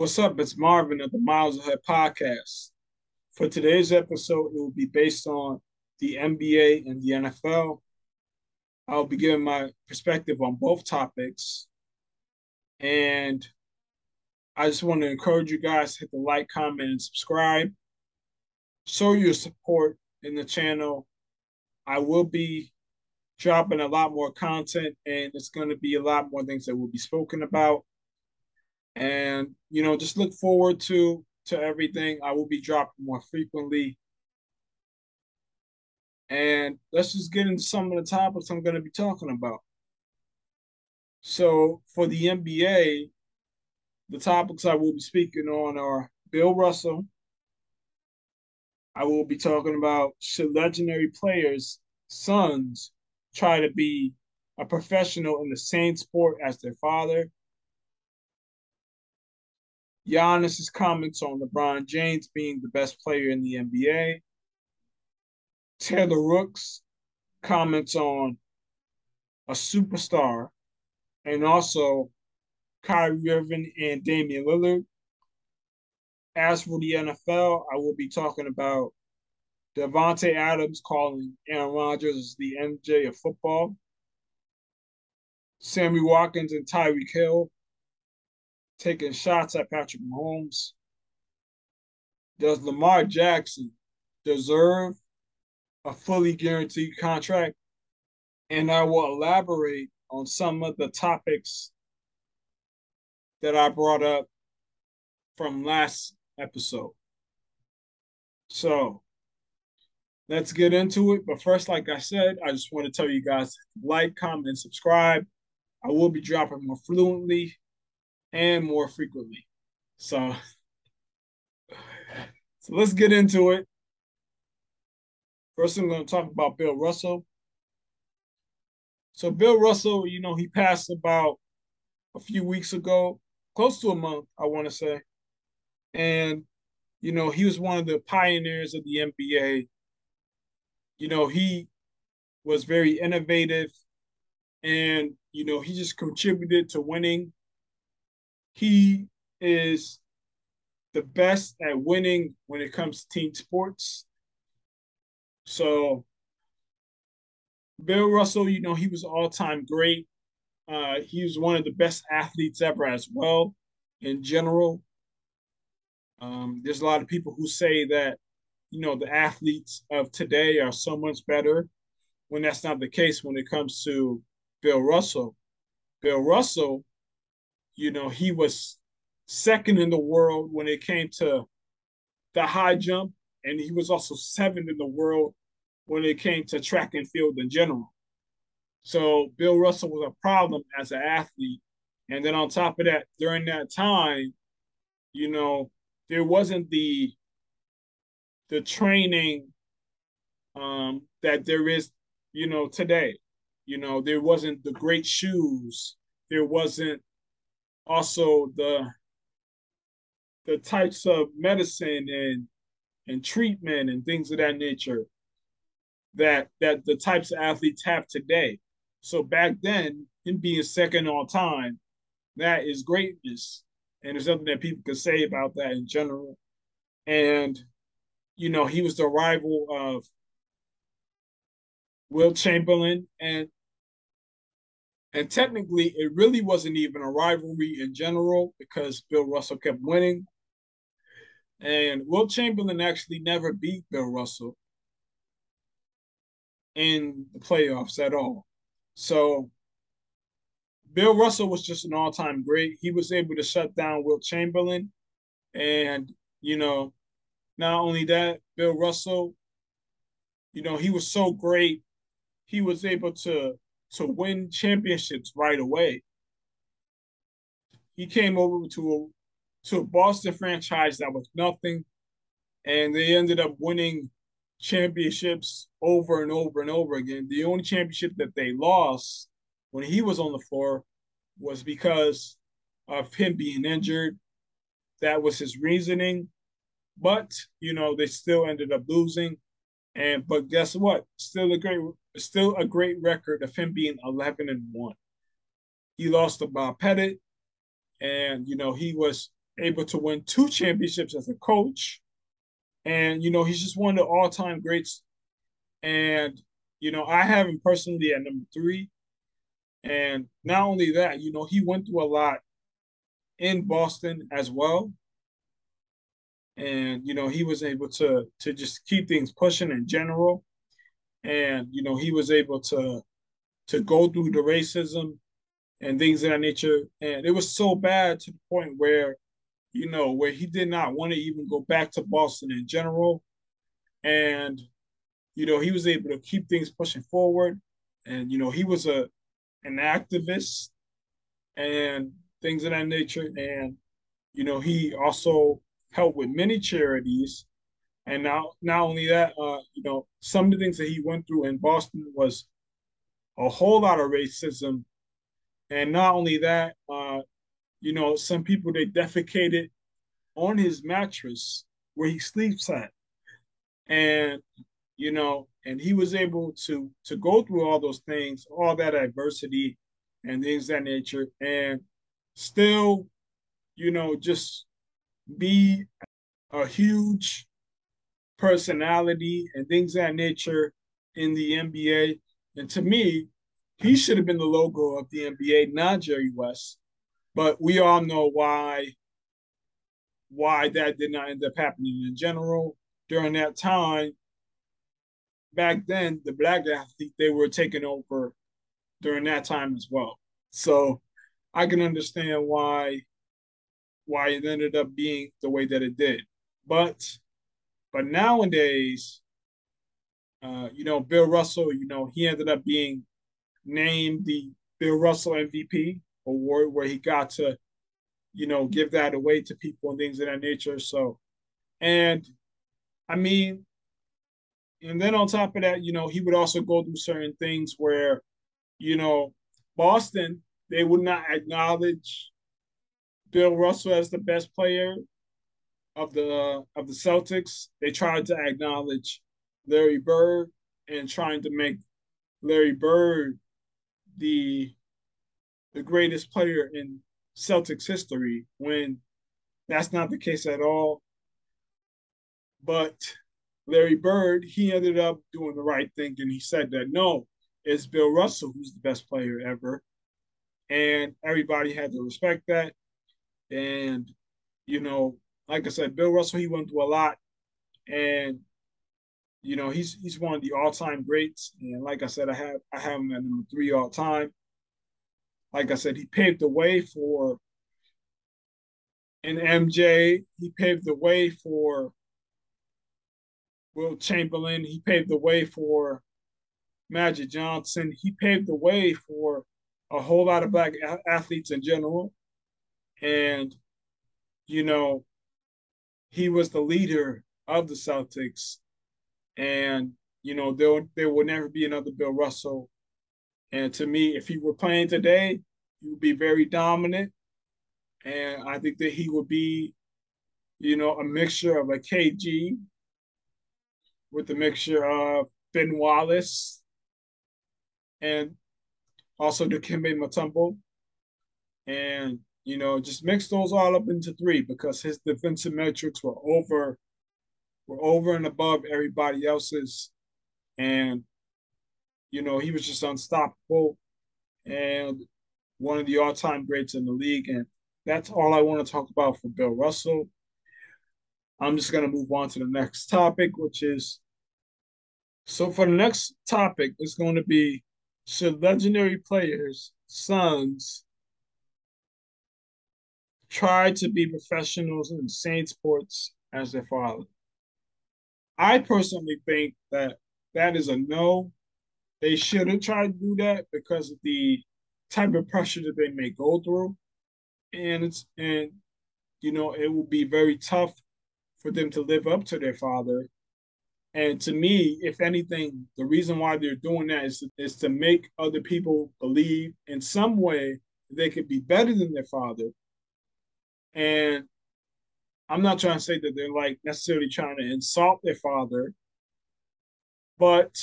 What's up? It's Marvin of the Miles Ahead podcast. For today's episode, it will be based on the NBA and the NFL. I'll be giving my perspective on both topics. And I just want to encourage you guys to hit the like, comment, and subscribe. Show your support in the channel. I will be dropping a lot more content, and it's going to be a lot more things that will be spoken about and you know just look forward to to everything. I will be dropping more frequently. And let's just get into some of the topics i'm going to be talking about. So for the nba the topics i will be speaking on are bill russell. I will be talking about should legendary players sons try to be a professional in the same sport as their father Giannis's comments on LeBron James being the best player in the NBA. Taylor Rooks comments on a superstar, and also Kyrie Irving and Damian Lillard. As for the NFL, I will be talking about Davante Adams calling Aaron Rodgers the MJ of football. Sammy Watkins and Tyreek Hill taking shots at Patrick Mahomes. Does Lamar Jackson deserve a fully guaranteed contract? And I will elaborate on some of the topics that I brought up from last episode. So let's get into it. But first, like I said, I just want to tell you guys like, comment, and subscribe. I will be dropping more fluently and more frequently. So, so let's get into it. First, I'm going to talk about Bill Russell. So, Bill Russell, you know, he passed about a few weeks ago, close to a month, I want to say. And, you know, he was one of the pioneers of the NBA. You know, he was very innovative and, you know, he just contributed to winning he is the best at winning when it comes to team sports. So Bill Russell, you know, he was all time great. Uh, he was one of the best athletes ever as well in general. Um, there's a lot of people who say that, you know, the athletes of today are so much better when that's not the case when it comes to Bill Russell. Bill Russell you know, he was second in the world when it came to the high jump, and he was also seventh in the world when it came to track and field in general. So Bill Russell was a problem as an athlete. And then on top of that, during that time, you know, there wasn't the the training um, that there is, you know, today. You know, there wasn't the great shoes. There wasn't also the the types of medicine and and treatment and things of that nature that that the types of athletes have today. So back then, him being second all time, that is greatness. And there's something that people can say about that in general. And, you know, he was the rival of Wilt Chamberlain. And and technically, it really wasn't even a rivalry in general because Bill Russell kept winning. And Wilt Chamberlain actually never beat Bill Russell in the playoffs at all. So Bill Russell was just an all time great. He was able to shut down Wilt Chamberlain. And, you know, not only that, Bill Russell, you know, he was so great. He was able to to win championships right away. He came over to a to a Boston franchise that was nothing, and they ended up winning championships over and over and over again. The only championship that they lost when he was on the floor was because of him being injured. That was his reasoning. But, you know, they still ended up losing. And but guess what? Still a great still a great record of him being 11 and 1. He lost to Bob Pettit, and you know, he was able to win two championships as a coach. And, you know, he's just one of the all time greats. And, you know, I have him personally at number three. And not only that, you know, he went through a lot in Boston as well. And, you know, he was able to to just keep things pushing in general. And, you know, he was able to to go through the racism and things of that nature. And it was so bad to the point where, you know, where he did not want to even go back to Boston in general. And, you know, he was able to keep things pushing forward. And, you know, he was a an activist and things of that nature. And, you know, he also helped with many charities. And now, not only that, uh, you know, some of the things that he went through in Boston was a whole lot of racism and not only that, uh, you know, some people they defecated on his mattress where he sleeps at. And, you know, and he was able to to go through all those things, all that adversity and things that nature, and still, you know, just be a huge personality and things that nature in the NBA. And to me, he should have been the logo of the NBA, not Jerry West. But we all know why why that did not end up happening in general. During that time, back then, the black athlete they were taking over during that time as well. So I can understand why why it ended up being the way that it did. But but nowadays, uh, you know, Bill Russell, you know, he ended up being named the Bill Russell MVP award, where he got to, you know, give that away to people and things of that nature. So, and I mean, and then on top of that, you know, he would also go through certain things where, you know, Boston, they would not acknowledge Bill Russell as the best player of the of the Celtics. They tried to acknowledge Larry Bird and trying to make Larry Bird the the greatest player in Celtics history when that's not the case at all. But Larry Bird, he ended up doing the right thing and he said that no, it's Bill Russell who's the best player ever. And everybody had to respect that. And, you know, like I said, Bill Russell, he went through a lot. And you know, he's he's one of the all time greats, and like I said, I have I have him at number three all time. Like I said, he paved the way for an MJ. He paved the way for Wilt Chamberlain. He paved the way for Magic Johnson. He paved the way for a whole lot of black athletes in general. And, you know, he was the leader of the Celtics and you know there there will never be another Bill Russell. And to me, if he were playing today, he would be very dominant, and I think that he would be, you know, a mixture of a KG with a mixture of Ben Wallace and also Dikembe Mutombo. And, you know, just mix those all up into three because his defensive metrics were over were over and above everybody else's. And, you know, he was just unstoppable and one of the all time greats in the league. And that's all I want to talk about for Bill Russell. I'm just going to move on to the next topic, which is so for the next topic, it's going to be should legendary players' sons try to be professionals in the same sports as their father? I personally think that that is a no. They shouldn't try to do that because of the type of pressure that they may go through, and it's and you know it will be very tough for them to live up to their father. And to me, if anything, the reason why they're doing that is, is to make other people believe in some way they could be better than their father. And I'm not trying to say that they're like necessarily trying to insult their father, but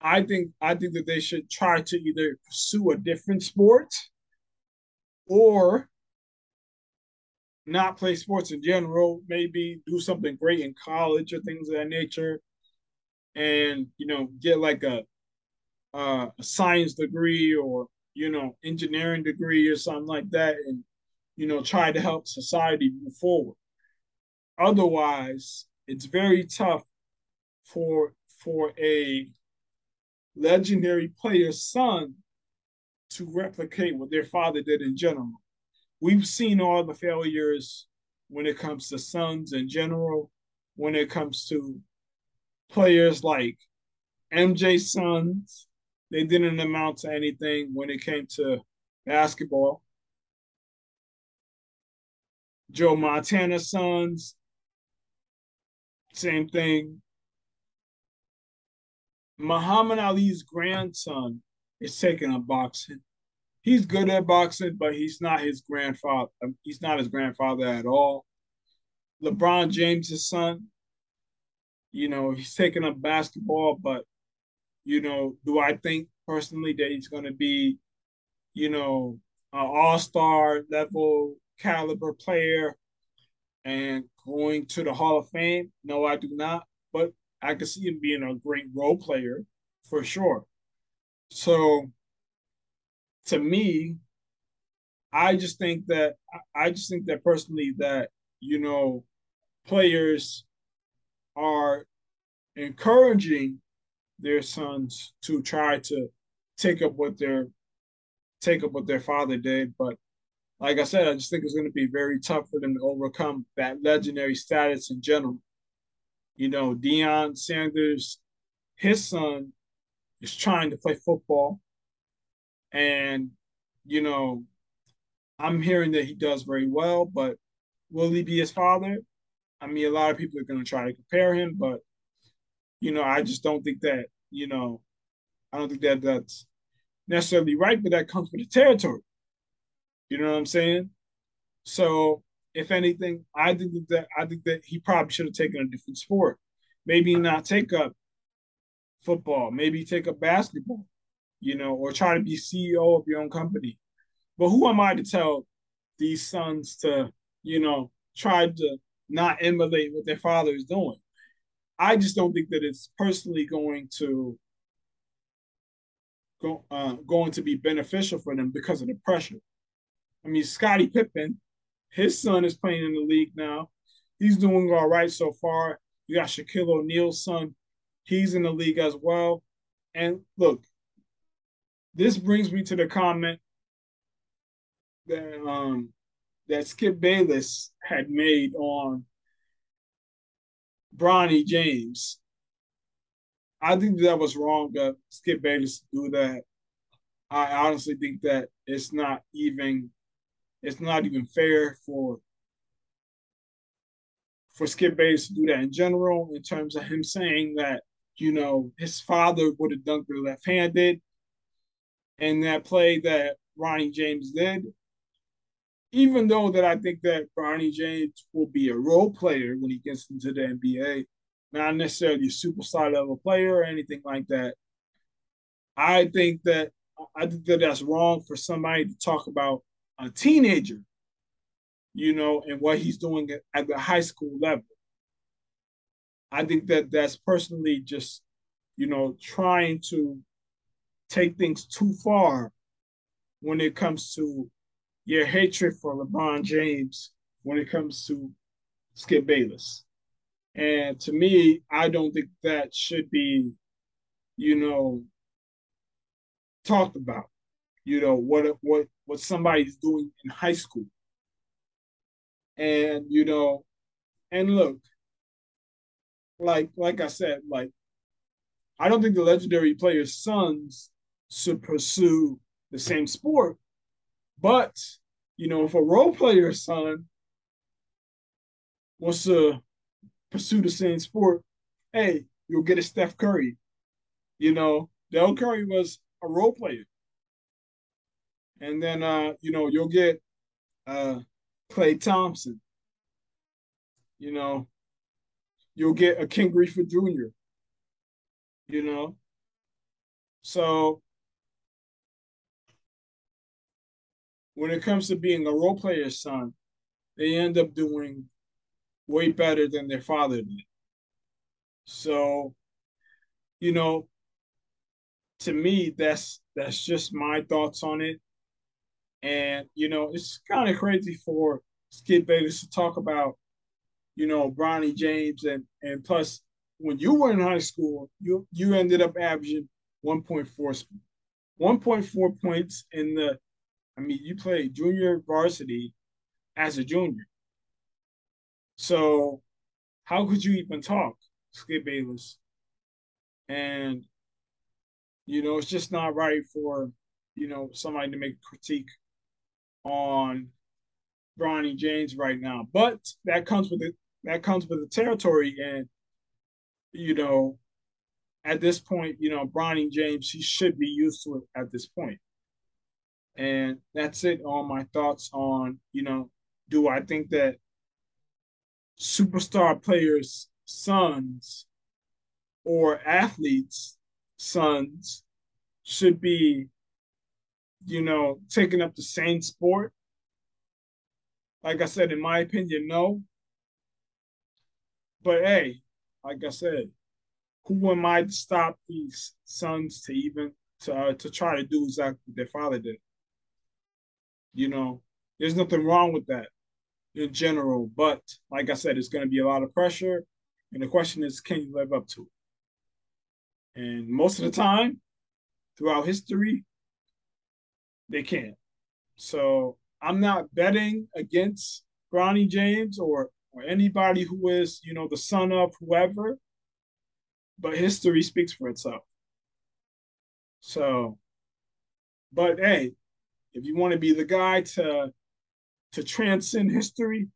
I think I think that they should try to either pursue a different sport or not play sports in general, maybe do something great in college or things of that nature, and you know get like a uh, a science degree or you know engineering degree or something like that, and you know try to help society move forward. Otherwise, it's very tough for for a legendary player's son to replicate what their father did in general. We've seen all the failures when it comes to sons in general, when it comes to players like MJ Sons, they didn't amount to anything when it came to basketball. Joe Montana Sons, same thing. Muhammad Ali's grandson is taking up boxing. He's good at boxing, but he's not his grandfather. Um, he's not his grandfather at all. LeBron James's son, you know, he's taking up basketball, but you know, do I think personally that he's going to be, you know, an all-star level caliber player and going to the Hall of Fame? No, I do not. But I can see him being a great role player for sure. So to me, I just think that I just think that personally that you know players are encouraging their sons to try to take up what their take up what their father did, but like I said, I just think it's going to be very tough for them to overcome that legendary status in general. You know, Deion Sanders, his son, is trying to play football. And, you know, I'm hearing that he does very well, but will he be his father? I mean, a lot of people are going to try to compare him, but, you know, I just don't think that, you know, I don't think that that's necessarily right, but that comes with the territory. You know what I'm saying? So if anything, I think that I think that he probably should have taken a different sport. Maybe not take up football, maybe take up basketball, you know, or try to be CEO of your own company. But who am I to tell these sons to, you know, try to not emulate what their father is doing? I just don't think that it's personally going to go, uh, going to be beneficial for them because of the pressure. I mean, Scottie Pippen, his son is playing in the league now. He's doing all right so far. You got Shaquille O'Neal's son. He's in the league as well. And look, this brings me to the comment that um, that Skip Bayless had made on Bronny James. I think that was wrong of Skip Bayless do that. I honestly think that it's not even it's not even fair for for Skip Bayless to do that in general, in terms of him saying that, you know, his father would have dunked the left-handed and that play that Bronny James did. Even though that I think that Bronny James will be a role player when he gets into the NBA, not necessarily a superstar level player or anything like that. I think that I think that that's wrong for somebody to talk about a teenager, you know, and what he's doing at the high school level. I think that that's personally just, you know, trying to take things too far when it comes to your hatred for LeBron James, when it comes to Skip Bayless. And to me, I don't think that should be, you know, talked about you know what what what somebody's doing in high school. And you know and look like like i said like i don't think the legendary players sons should pursue the same sport. But you know if a role player's son wants to pursue the same sport hey you'll get a steph curry. You know Dell Curry was a role player and then uh, you know you'll get uh, Klay Thompson. You know, you'll get a Ken Griffey Jr. You know, so when it comes to being a role player's son, they end up doing way better than their father did. So, you know, to me, that's that's just my thoughts on it. And you know, it's kind of crazy for Skip Bayless to talk about, you know, Bronny James and and plus when you were in high school, you you ended up averaging 1.4 1.4 points in the I mean, you played junior varsity as a junior. So how could you even talk, Skip Bayless? And you know, it's just not right for, you know, somebody to make critique on Bronny James right now. But that comes with it. That comes with the territory, and you know, at this point, you know, Bronny James, he should be used to it at this point. And that's it on my thoughts on, you know, do I think that superstar players' sons or athletes' sons should be, you know, taking up the same sport? Like I said, in my opinion, no. But hey, like I said, who am I to stop these sons to even to uh, to try to do exactly what their father did? You know, there's nothing wrong with that in general, but like I said, it's going to be a lot of pressure, and the question is, can you live up to it? And most of the time, throughout history, they can't. So I'm not betting against Bronny James or or anybody who is, you know, the son of whoever, but history speaks for itself. So, but hey, if you want to be the guy to to transcend history,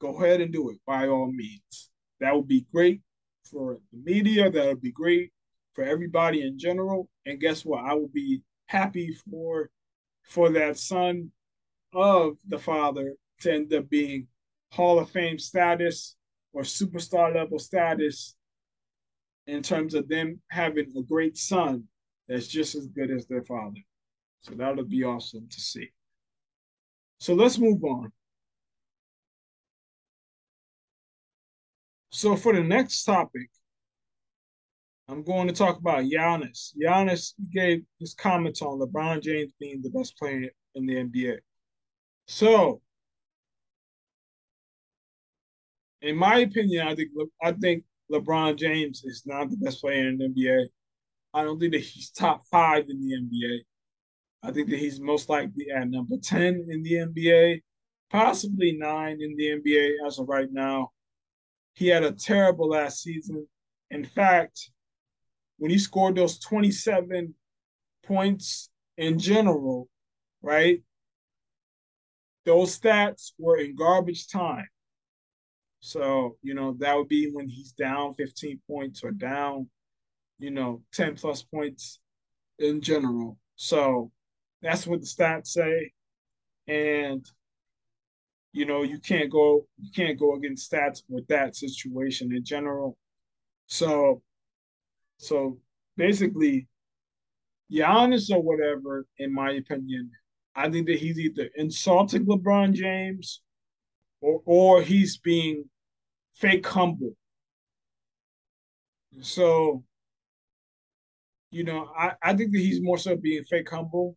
go ahead and do it by all means. That would be great for the media. That would be great for everybody in general. And guess what? I will be happy for for that son of the father to end up being Hall of Fame status or superstar level status in terms of them having a great son that's just as good as their father. So that'll be awesome to see. So let's move on. So for the next topic, I'm going to talk about Giannis. Giannis gave his comments on LeBron James being the best player in the NBA. So in my opinion, I think I think LeBron James is not the best player in the NBA. I don't think that he's top five in the NBA. I think that he's most likely at number 10 in the NBA, possibly nine in the NBA as of right now. He had a terrible last season. In fact, when he scored those 27 points in general, right? Those stats were in garbage time. So, you know, that would be when he's down 15 points or down, you know, 10 plus points in general. So that's what the stats say. And you know, you can't go you can't go against stats with that situation in general. So so basically Giannis or whatever, in my opinion, I think that he's either insulting LeBron James or or he's being fake humble. So, you know, I, I think that he's more so being fake humble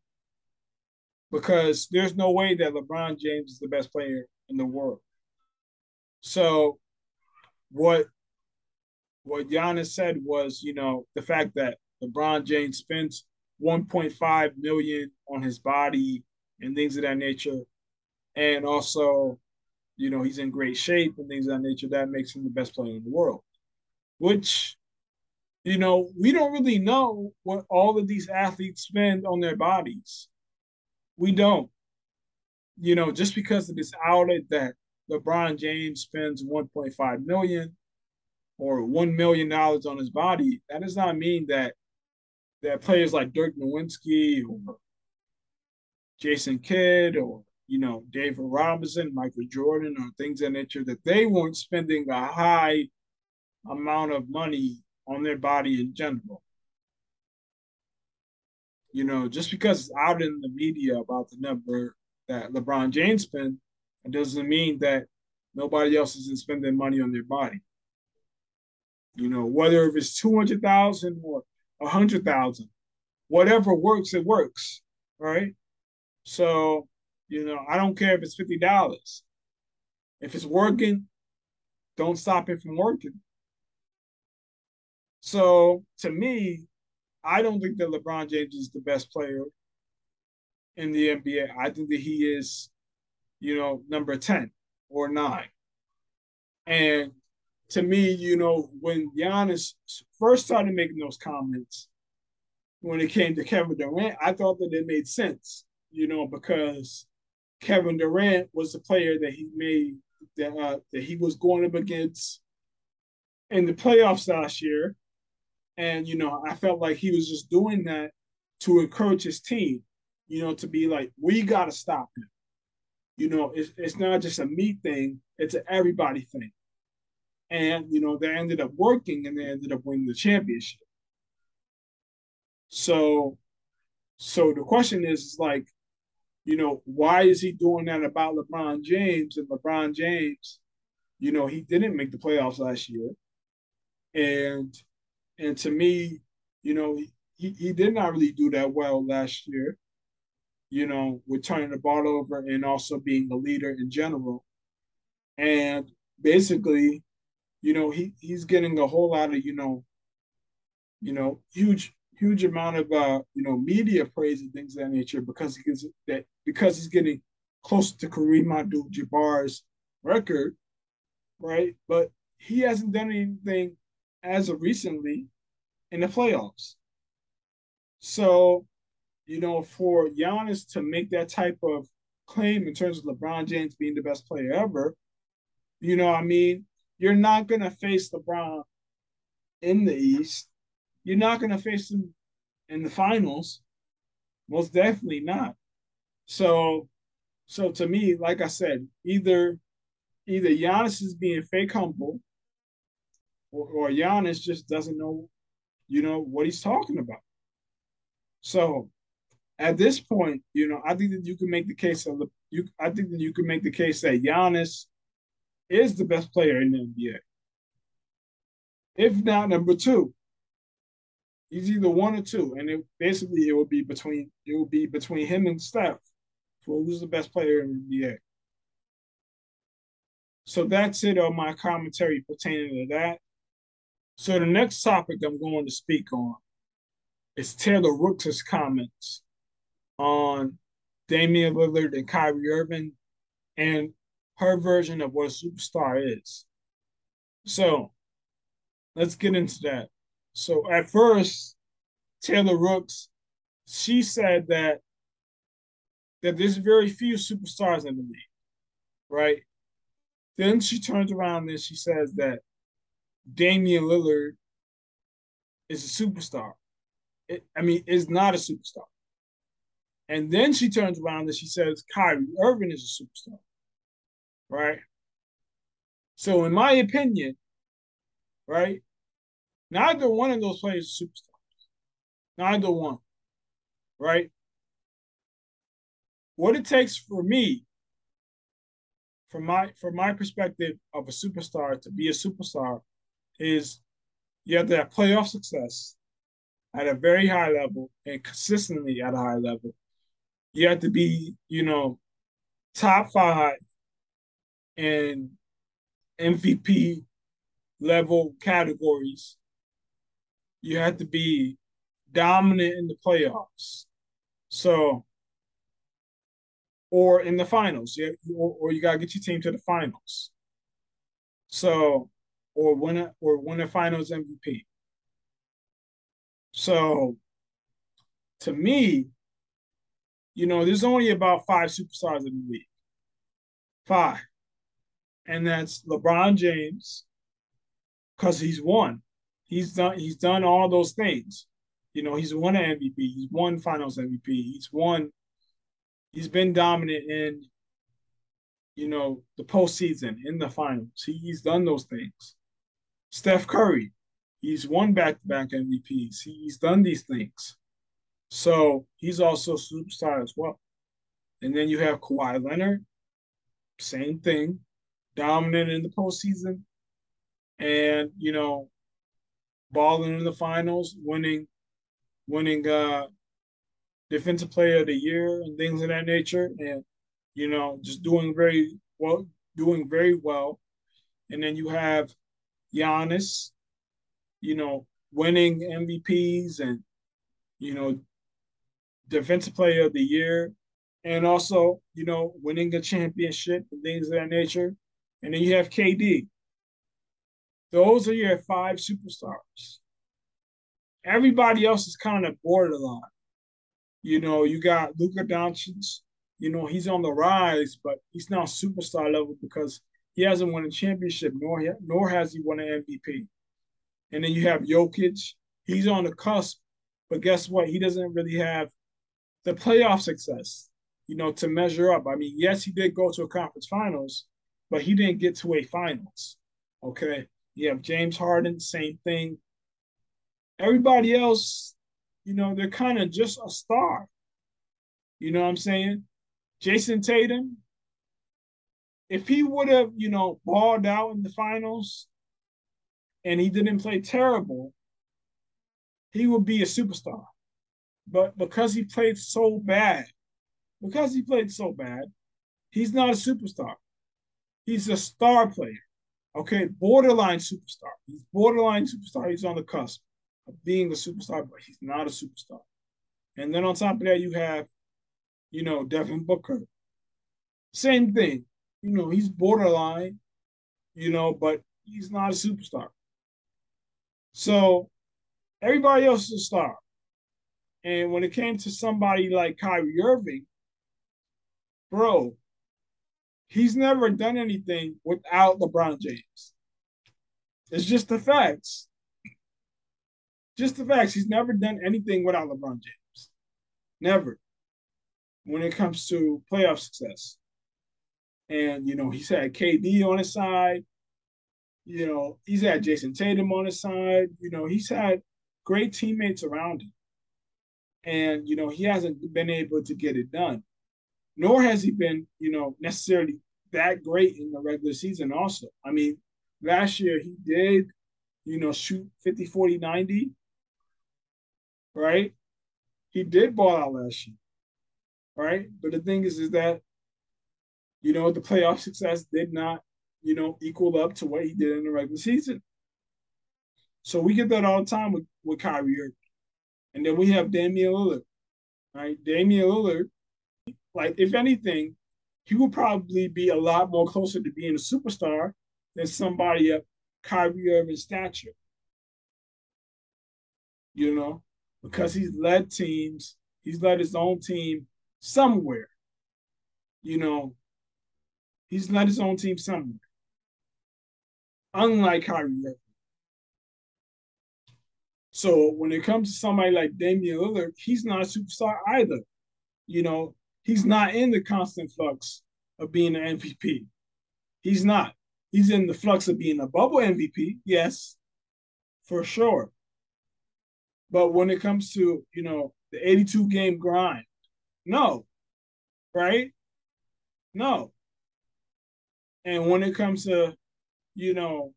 because there's no way that LeBron James is the best player in the world. So, what what Giannis said was, you know, the fact that LeBron James spends 1.5 million on his body and things of that nature, and also you know, he's in great shape and things of that nature, that makes him the best player in the world. Which, you know, we don't really know what all of these athletes spend on their bodies. We don't. You know, just because of this outlet that LeBron James spends 1.5 million or one million dollars on his body, that does not mean that that players like Dirk Nowitzki or Jason Kidd or you know, David Robinson, Michael Jordan, or things of nature, that they weren't spending a high amount of money on their body in general. You know, just because it's out in the media about the number that LeBron James spent, It doesn't mean that nobody else isn't spending money on their body. You know, whether if it's 200,000 or 100,000, whatever works, it works, right? So, you know, I don't care if it's $50. If it's working, don't stop it from working. So to me, I don't think that LeBron James is the best player in the NBA. I think that he is, you know, number 10 or nine. And to me, you know, when Giannis first started making those comments, when it came to Kevin Durant, I thought that it made sense, you know, because Kevin Durant was the player that he made that uh, that he was going up against in the playoffs last year, and you know, I felt like he was just doing that to encourage his team, you know, to be like, we got to stop him. You know, it's it's not just a me thing; it's an everybody thing. And you know, they ended up working, and they ended up winning the championship. So, so the question is, is like, you know, why is he doing that about LeBron James? And LeBron James, you know, he didn't make the playoffs last year, and and to me, you know, he, he did not really do that well last year, you know, with turning the ball over and also being a leader in general. And basically, you know, he, he's getting a whole lot of, you know, you know, huge, huge amount of uh, you know, media praise and things of that nature because he gets that because he's getting close to Kareem Abdul Jabbar's record, right? But he hasn't done anything as of recently in the playoffs. So, you know, for Giannis to make that type of claim in terms of LeBron James being the best player ever, you know, I mean, you're not going to face LeBron in the East. You're not going to face him in the finals. Most definitely not. So, so to me, like I said, either either Giannis is being fake humble or, or Giannis just doesn't know, you know, what he's talking about. So at this point, you know, I think that you can make the case of the you. I think that you can make the case that Giannis is the best player in the NBA. If not number two, he's either one or two, and it basically it would be between it would be between him and Steph for who's the best player in the NBA. So that's it on my commentary pertaining to that. So the next topic I'm going to speak on is Taylor Rooks' comments on Damian Lillard and Kyrie Irving and her version of what a superstar is. So let's get into that. So at first, Taylor Rooks, she said that that there's very few superstars in the league, right? Then she turns around and she says that Damian Lillard is a superstar. It, I mean, is not a superstar. And then she turns around and she says Kyrie Irving is a superstar. Right? So, in my opinion, right, neither one of those players is superstars. Neither one. Right? What it takes for me, from my from my perspective of a superstar to be a superstar is you have to have playoff success at a very high level and consistently at a high level. You have to be, you know, top five in MVP level categories. You have to be dominant in the playoffs. So, or in the finals, or, or you gotta get your team to the finals. So or win a or win a finals MVP. So to me, you know, there's only about five superstars in the league. Five. And that's LeBron James, because he's won. He's done he's done all those things. You know, he's won an MVP, he's won finals MVP, he's won, he's been dominant in you know the postseason in the finals. He, he's done those things. Steph Curry, he's won back-to-back MVPs. He's done these things. So he's also a superstar as well. And then you have Kawhi Leonard. same thing, dominant in the postseason, and you know, balling in the finals, winning, winning uh defensive player of the year and things of that nature, and you know, just doing very well, doing very well. And then you have Giannis, you know, winning MVPs and you know, defensive player of the year, and also, you know, winning a championship and things of that nature. And then you have KD. Those are your five superstars. Everybody else is kind of borderline. You know, you got Luka Doncic. You know, he's on the rise, but he's not superstar level because he hasn't won a championship, nor nor has he won an MVP. And then you have Jokic. He's on the cusp, but guess what? He doesn't really have the playoff success, you know, to measure up. I mean, yes, he did go to a conference finals, but he didn't get to a finals. Okay. You have James Harden, same thing. Everybody else, you know, they're kind of just a star. You know what I'm saying? Jayson Tatum, if he would have, you know, balled out in the finals and he didn't play terrible, he would be a superstar. But because he played so bad, because he played so bad, he's not a superstar. He's a star player. Okay, borderline superstar. He's borderline superstar. He's on the cusp of being a superstar, but he's not a superstar. And then on top of that, you have, you know, Devin Booker. Same thing. You know, he's borderline, you know, but he's not a superstar. So everybody else is a star. And when it came to somebody like Kyrie Irving, bro, he's never done anything without LeBron James. It's just the facts. Just the facts. He's never done anything without LeBron James. Never. When it comes to playoff success. And, you know, he's had KD on his side. You know, he's had Jayson Tatum on his side. You know, he's had great teammates around him. And, you know, he hasn't been able to get it done. Nor has he been, you know, necessarily that great in the regular season, also. I mean, last year he did, you know, shoot 50, 40, 90, right? He did ball out last year, right? But the thing is, is that, you know, the playoff success did not, you know, equal up to what he did in the regular season. So we get that all the time with, with Kyrie Irving. And then we have Damian Lillard, right? Damian Lillard, like, if anything, he will probably be a lot more closer to being a superstar than somebody of Kyrie Irving's stature. You know, because he's led teams, he's led his own team somewhere. You know, he's led his own team somewhere. Unlike Kyrie Irving. So when it comes to somebody like Damian Lillard, he's not a superstar either. You know, he's not in the constant flux of being an MVP. He's not. He's in the flux of being a bubble MVP, yes, for sure. But when it comes to, you know, the 82 game grind, no. Right? No. And when it comes to, you know,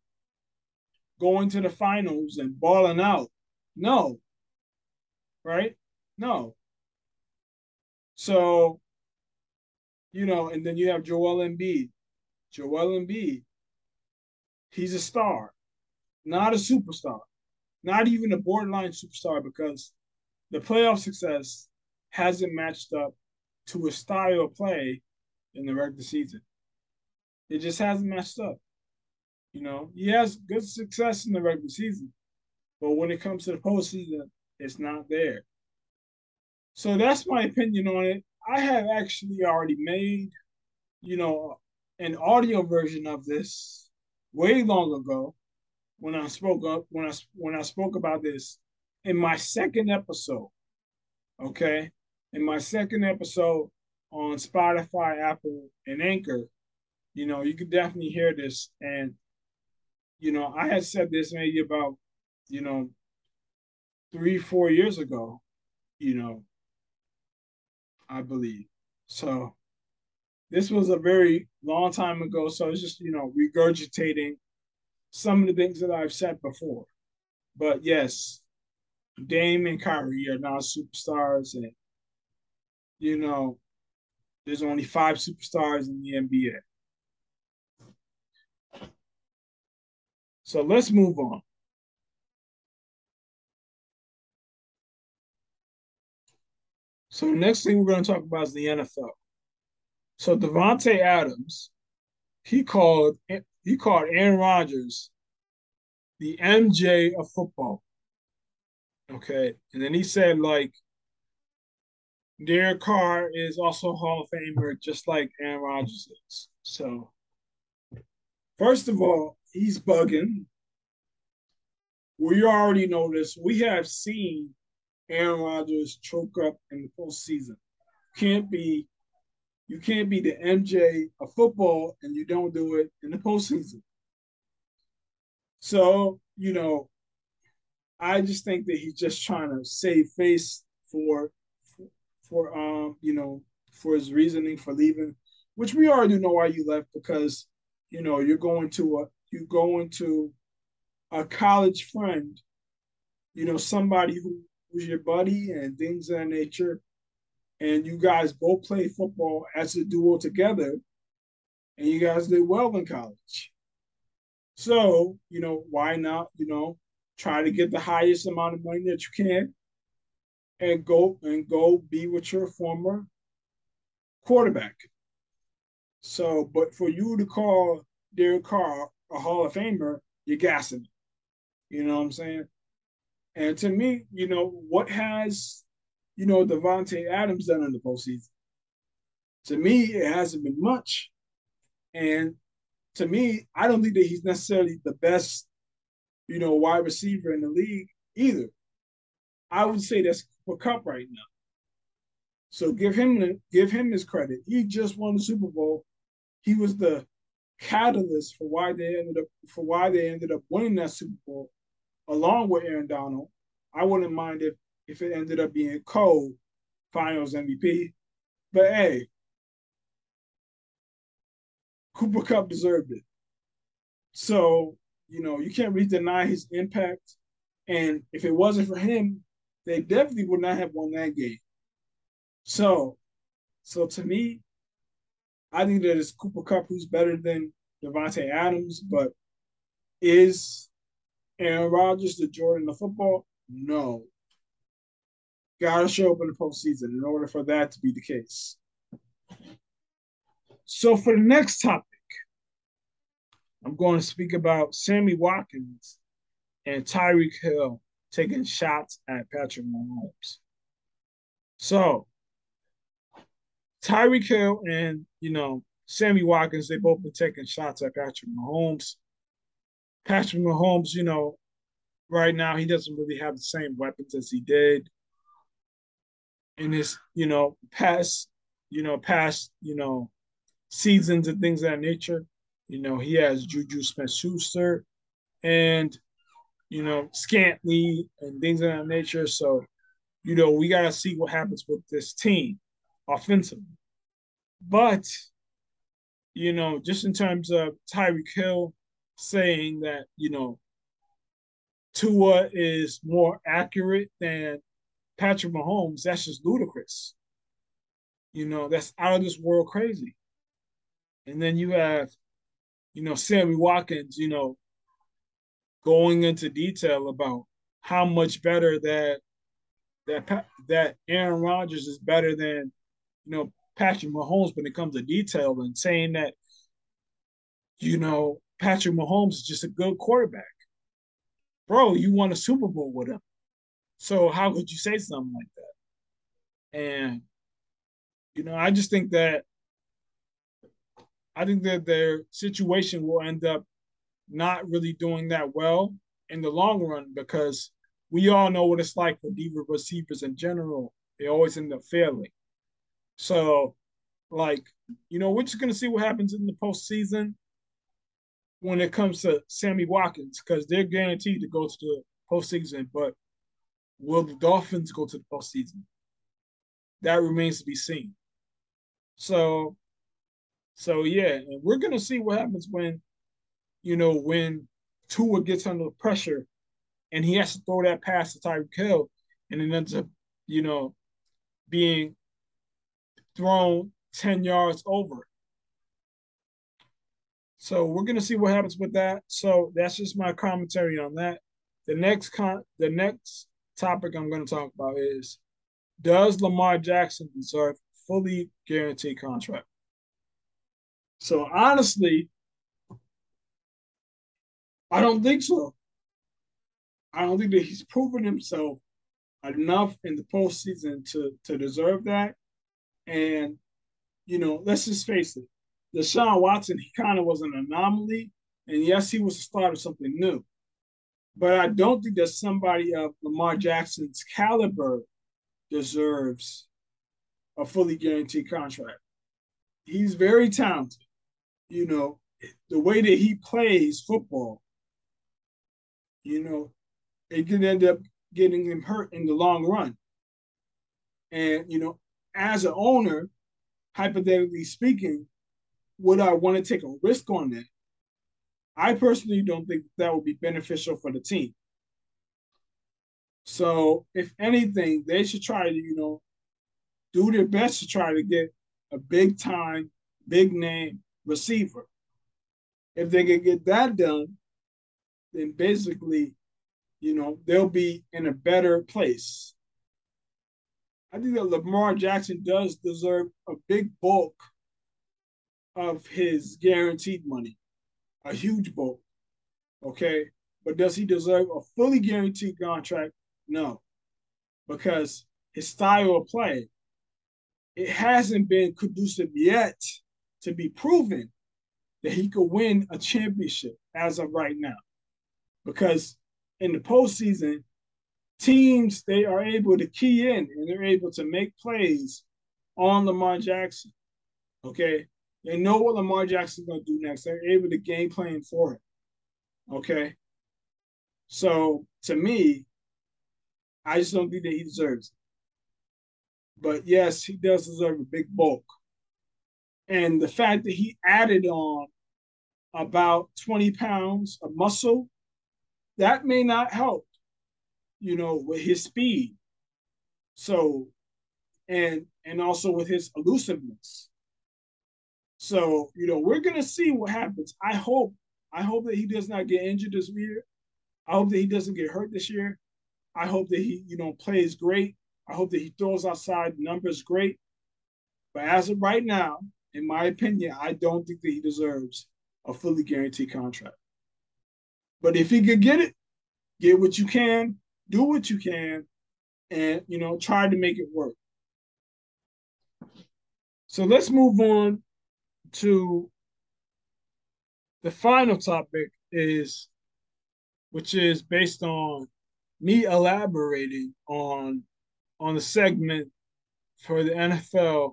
going to the finals and balling out, no. Right? No. So, you know, and then you have Joel Embiid. Joel Embiid, he's a star, not a superstar, not even a borderline superstar because the playoff success hasn't matched up to his style of play in the regular season. It just hasn't matched up. You know, he has good success in the regular season, but when it comes to the postseason, it's not there. So that's my opinion on it. I have actually already made, you know, an audio version of this way long ago when I spoke up when I when I spoke about this in my second episode. Okay, in my second episode on Spotify, Apple, and Anchor, you know, you could definitely hear this. And you know, I had said this maybe about you know three, four years ago. You know, I believe. So this was a very long time ago, so it's just you know regurgitating some of the things that I've said before. But yes, Dame and Kyrie are now superstars, and you know, there's only five superstars in the NBA. So let's move on. So the next thing we're going to talk about is the NFL. So Davante Adams, he called he called Aaron Rodgers the MJ of football. Okay, and then he said like Derek Carr is also a Hall of Famer, just like Aaron Rodgers is. So, first of all, he's bugging. We already know this. We have seen Aaron Rodgers choke up in the postseason. Can't be, you can't be the MJ of football and you don't do it in the postseason. So, you know, I just think that he's just trying to save face for for um, you know, for his reasoning for leaving, which we already know why you left because, you know, you're going to a you going to a college friend, you know, somebody who who's your buddy and things of that nature, and you guys both play football as a duo together, and you guys did well in college. So, you know, why not, you know, try to get the highest amount of money that you can and go and go be with your former quarterback. So, but for you to call Derek Carr a Hall of Famer, you're gassing. You know what I'm saying? And to me, you know, what has, you know, Davante Adams done in the postseason? To me, it hasn't been much. And to me, I don't think that he's necessarily the best, you know, wide receiver in the league either. I would say that's for Kupp right now. So give him give him his credit. He just won the Super Bowl. He was the catalyst for why they ended up for why they ended up winning that Super Bowl, along with Aaron Donald. I wouldn't mind if if it ended up being Cole Finals MVP. But hey, Cooper Kupp deserved it. So you know you can't really deny his impact. And if it wasn't for him, they definitely would not have won that game. So, so to me, I think that it's Cooper Kupp who's better than Davante Adams, but is Aaron Rodgers the Jordan of football? No. Gotta show up in the postseason in order for that to be the case. So for the next topic, I'm going to speak about Sammy Watkins and Tyreek Hill taking shots at Patrick Mahomes. So Tyreek Hill and you know Sammy Watkins, they both been taking shots at Patrick Mahomes. Patrick Mahomes, you know, right now he doesn't really have the same weapons as he did in his, you know, past, you know, past, you know, seasons and things of that nature. You know, he has Juju Smith Schuster and you know, Scantling and things of that nature. So, you know, we got to see what happens with this team offensively. But, you know, just in terms of Tyreek Hill saying that, you know, Tua is more accurate than Patrick Mahomes, that's just ludicrous. You know, that's out of this world crazy. And then you have, you know, Sammy Watkins, you know, going into detail about how much better that that that Aaron Rodgers is better than you know Patrick Mahomes when it comes to detail and saying that you know Patrick Mahomes is just a good quarterback. Bro, you won a Super Bowl with him. So how could you say something like that? And you know, I just think that I think that their situation will end up not really doing that well in the long run because we all know what it's like for diva receivers in general. They always end up failing. So, like, you know, we're just gonna see what happens in the postseason when it comes to Sammy Watkins because they're guaranteed to go to the postseason. But will the Dolphins go to the postseason? That remains to be seen. So, So yeah, and we're gonna see what happens when, you know, when Tua gets under pressure and he has to throw that pass to Tyreek Hill and it ends up, you know, being thrown 10 yards over. So we're gonna see what happens with that. So that's just my commentary on that. The next con the next topic I'm gonna talk about is does Lamar Jackson deserve fully guaranteed contract? So honestly, I don't think so. I don't think that he's proven himself enough in the postseason to to deserve that. And you know, let's just face it, Deshaun Watson, he kind of was an anomaly. And yes, he was the start of something new. But I don't think that somebody of Lamar Jackson's caliber deserves a fully guaranteed contract. He's very talented. You know, the way that he plays football, you know, it can end up getting him hurt in the long run. And, you know, as an owner, hypothetically speaking, would I want to take a risk on that? I personally don't think that would be beneficial for the team. So, if anything, they should try to, you know, do their best to try to get a big time, big name receiver. If they can get that done, then basically, you know, they'll be in a better place. I think that Lamar Jackson does deserve a big bulk of his guaranteed money, a huge bulk. Okay. But does he deserve a fully guaranteed contract? No. Because his style of play, it hasn't been conducive yet to be proven that he could win a championship as of right now. Because in the postseason, teams they are able to key in and they're able to make plays on Lamar Jackson. Okay. They know what Lamar Jackson's gonna do next. They're able to game plan for it. Okay. So to me, I just don't think that he deserves it. But yes, he does deserve a big bulk. And the fact that he added on about 20 pounds of muscle, that may not help, you know, with his speed. So, and and also with his elusiveness. So, you know, we're gonna see what happens. I hope, I hope that he does not get injured this year. I hope that he doesn't get hurt this year. I hope that he, you know, plays great. I hope that he throws outside numbers great. But as of right now, in my opinion, I don't think that he deserves a fully guaranteed contract. But if he could get it, get what you can, do what you can, and you know, try to make it work. So let's move on to the final topic is which is based on me elaborating on on the segment for the NFL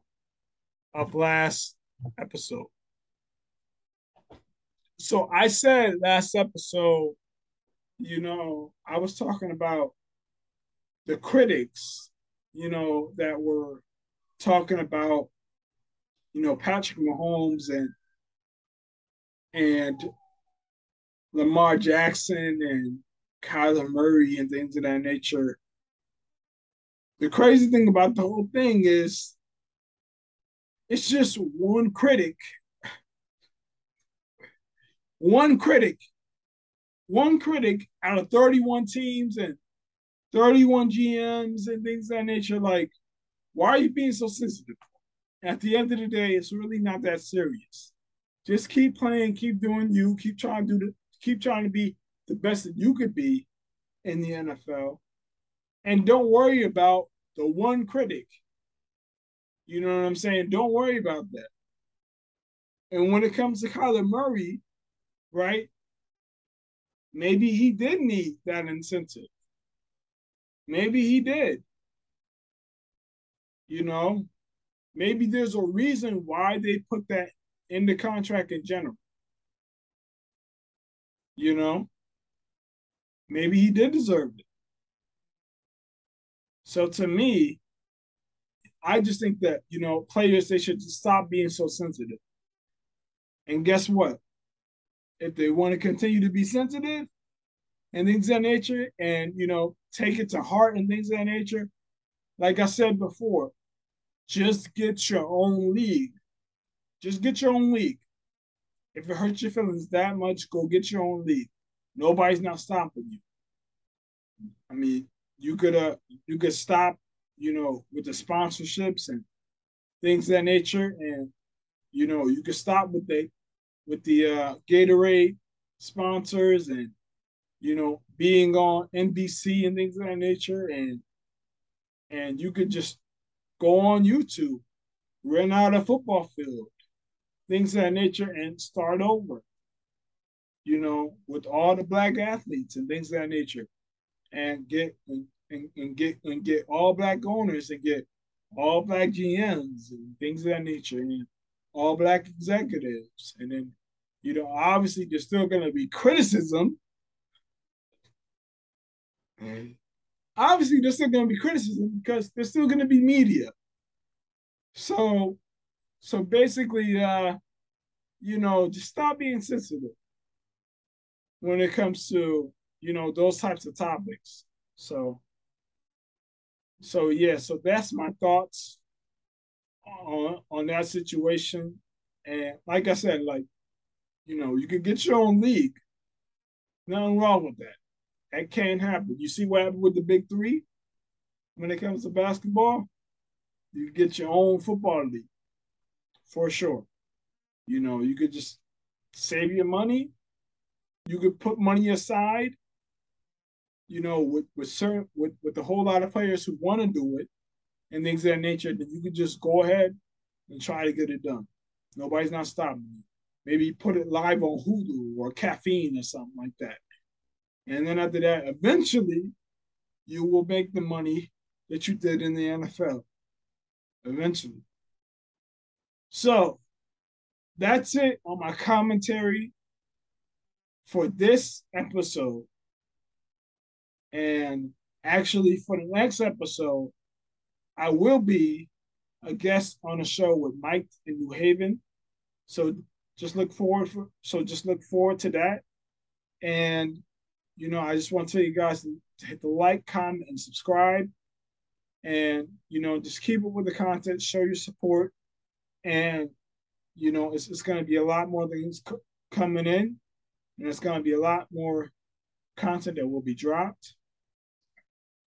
of last episode. So I said last episode, you know, I was talking about the critics, you know, that were talking about you know, Patrick Mahomes and and Lamar Jackson and Kyler Murray and things of that nature. The crazy thing about the whole thing is it's just one critic. One critic. One critic out of 31 teams and 31 GMs and things of that nature. Like, why are you being so sensitive? At the end of the day, it's really not that serious. Just keep playing, keep doing you, keep trying to do the, keep trying to be the best that you could be in the NFL, and don't worry about the one critic. You know what I'm saying? Don't worry about that. And when it comes to Kyler Murray, right? Maybe he did need that incentive. Maybe he did. You know, maybe there's a reason why they put that in the contract in general. You know, maybe he did deserve it. So to me, I just think that, you know, players, they should stop being so sensitive. And guess what? If they want to continue to be sensitive and things of that nature, and you know, take it to heart and things of that nature, like I said before, just get your own league. Just get your own league. If it hurts your feelings that much, go get your own league. Nobody's not stopping you. I mean, you could uh you could stop, you know, with the sponsorships and things that nature, and you know, you could stop with the with the uh Gatorade sponsors and you know being on NBC and things of that nature, and and you could just go on YouTube, rent out a football field, things of that nature, and start over. You know, with all the black athletes and things of that nature, and get and, and, get and get all black owners and get all black GMs and things of that nature, and all black executives, and then you know, obviously there's still going to be criticism. Obviously there's still going to be criticism because there's still going to be media. So, so basically, uh, you know, just stop being sensitive when it comes to you know those types of topics. So, so yeah, so that's my thoughts on on that situation. And like I said, like you know, you can get your own league. Nothing wrong with that. That can't happen. You see what happened with the big three when it comes to basketball? You get your own football league for sure. You know, you could just save your money. You could put money aside. You know, with with certain with with a whole lot of players who want to do it and things of that nature, then you could just go ahead and try to get it done. Nobody's not stopping you. Maybe put it live on Hulu or Caffeine or something like that. And then after that, eventually, you will make the money that you did in the NFL. Eventually. So that's it on my commentary for this episode. And actually, for the next episode, I will be a guest on a show with Mike in New Haven. So just look forward for so just look forward to that. And you know, I just want to tell you guys to hit the like, comment, and subscribe. And you know, just keep up with the content, show your support, and you know, it's it's going to be a lot more things c- coming in, and it's going to be a lot more content that will be dropped.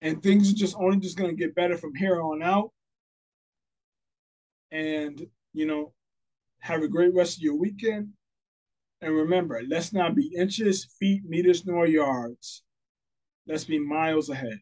And things are just only just going to get better from here on out. And you know, have a great rest of your weekend. And remember, let's not be inches, feet, meters, nor yards. Let's be miles ahead.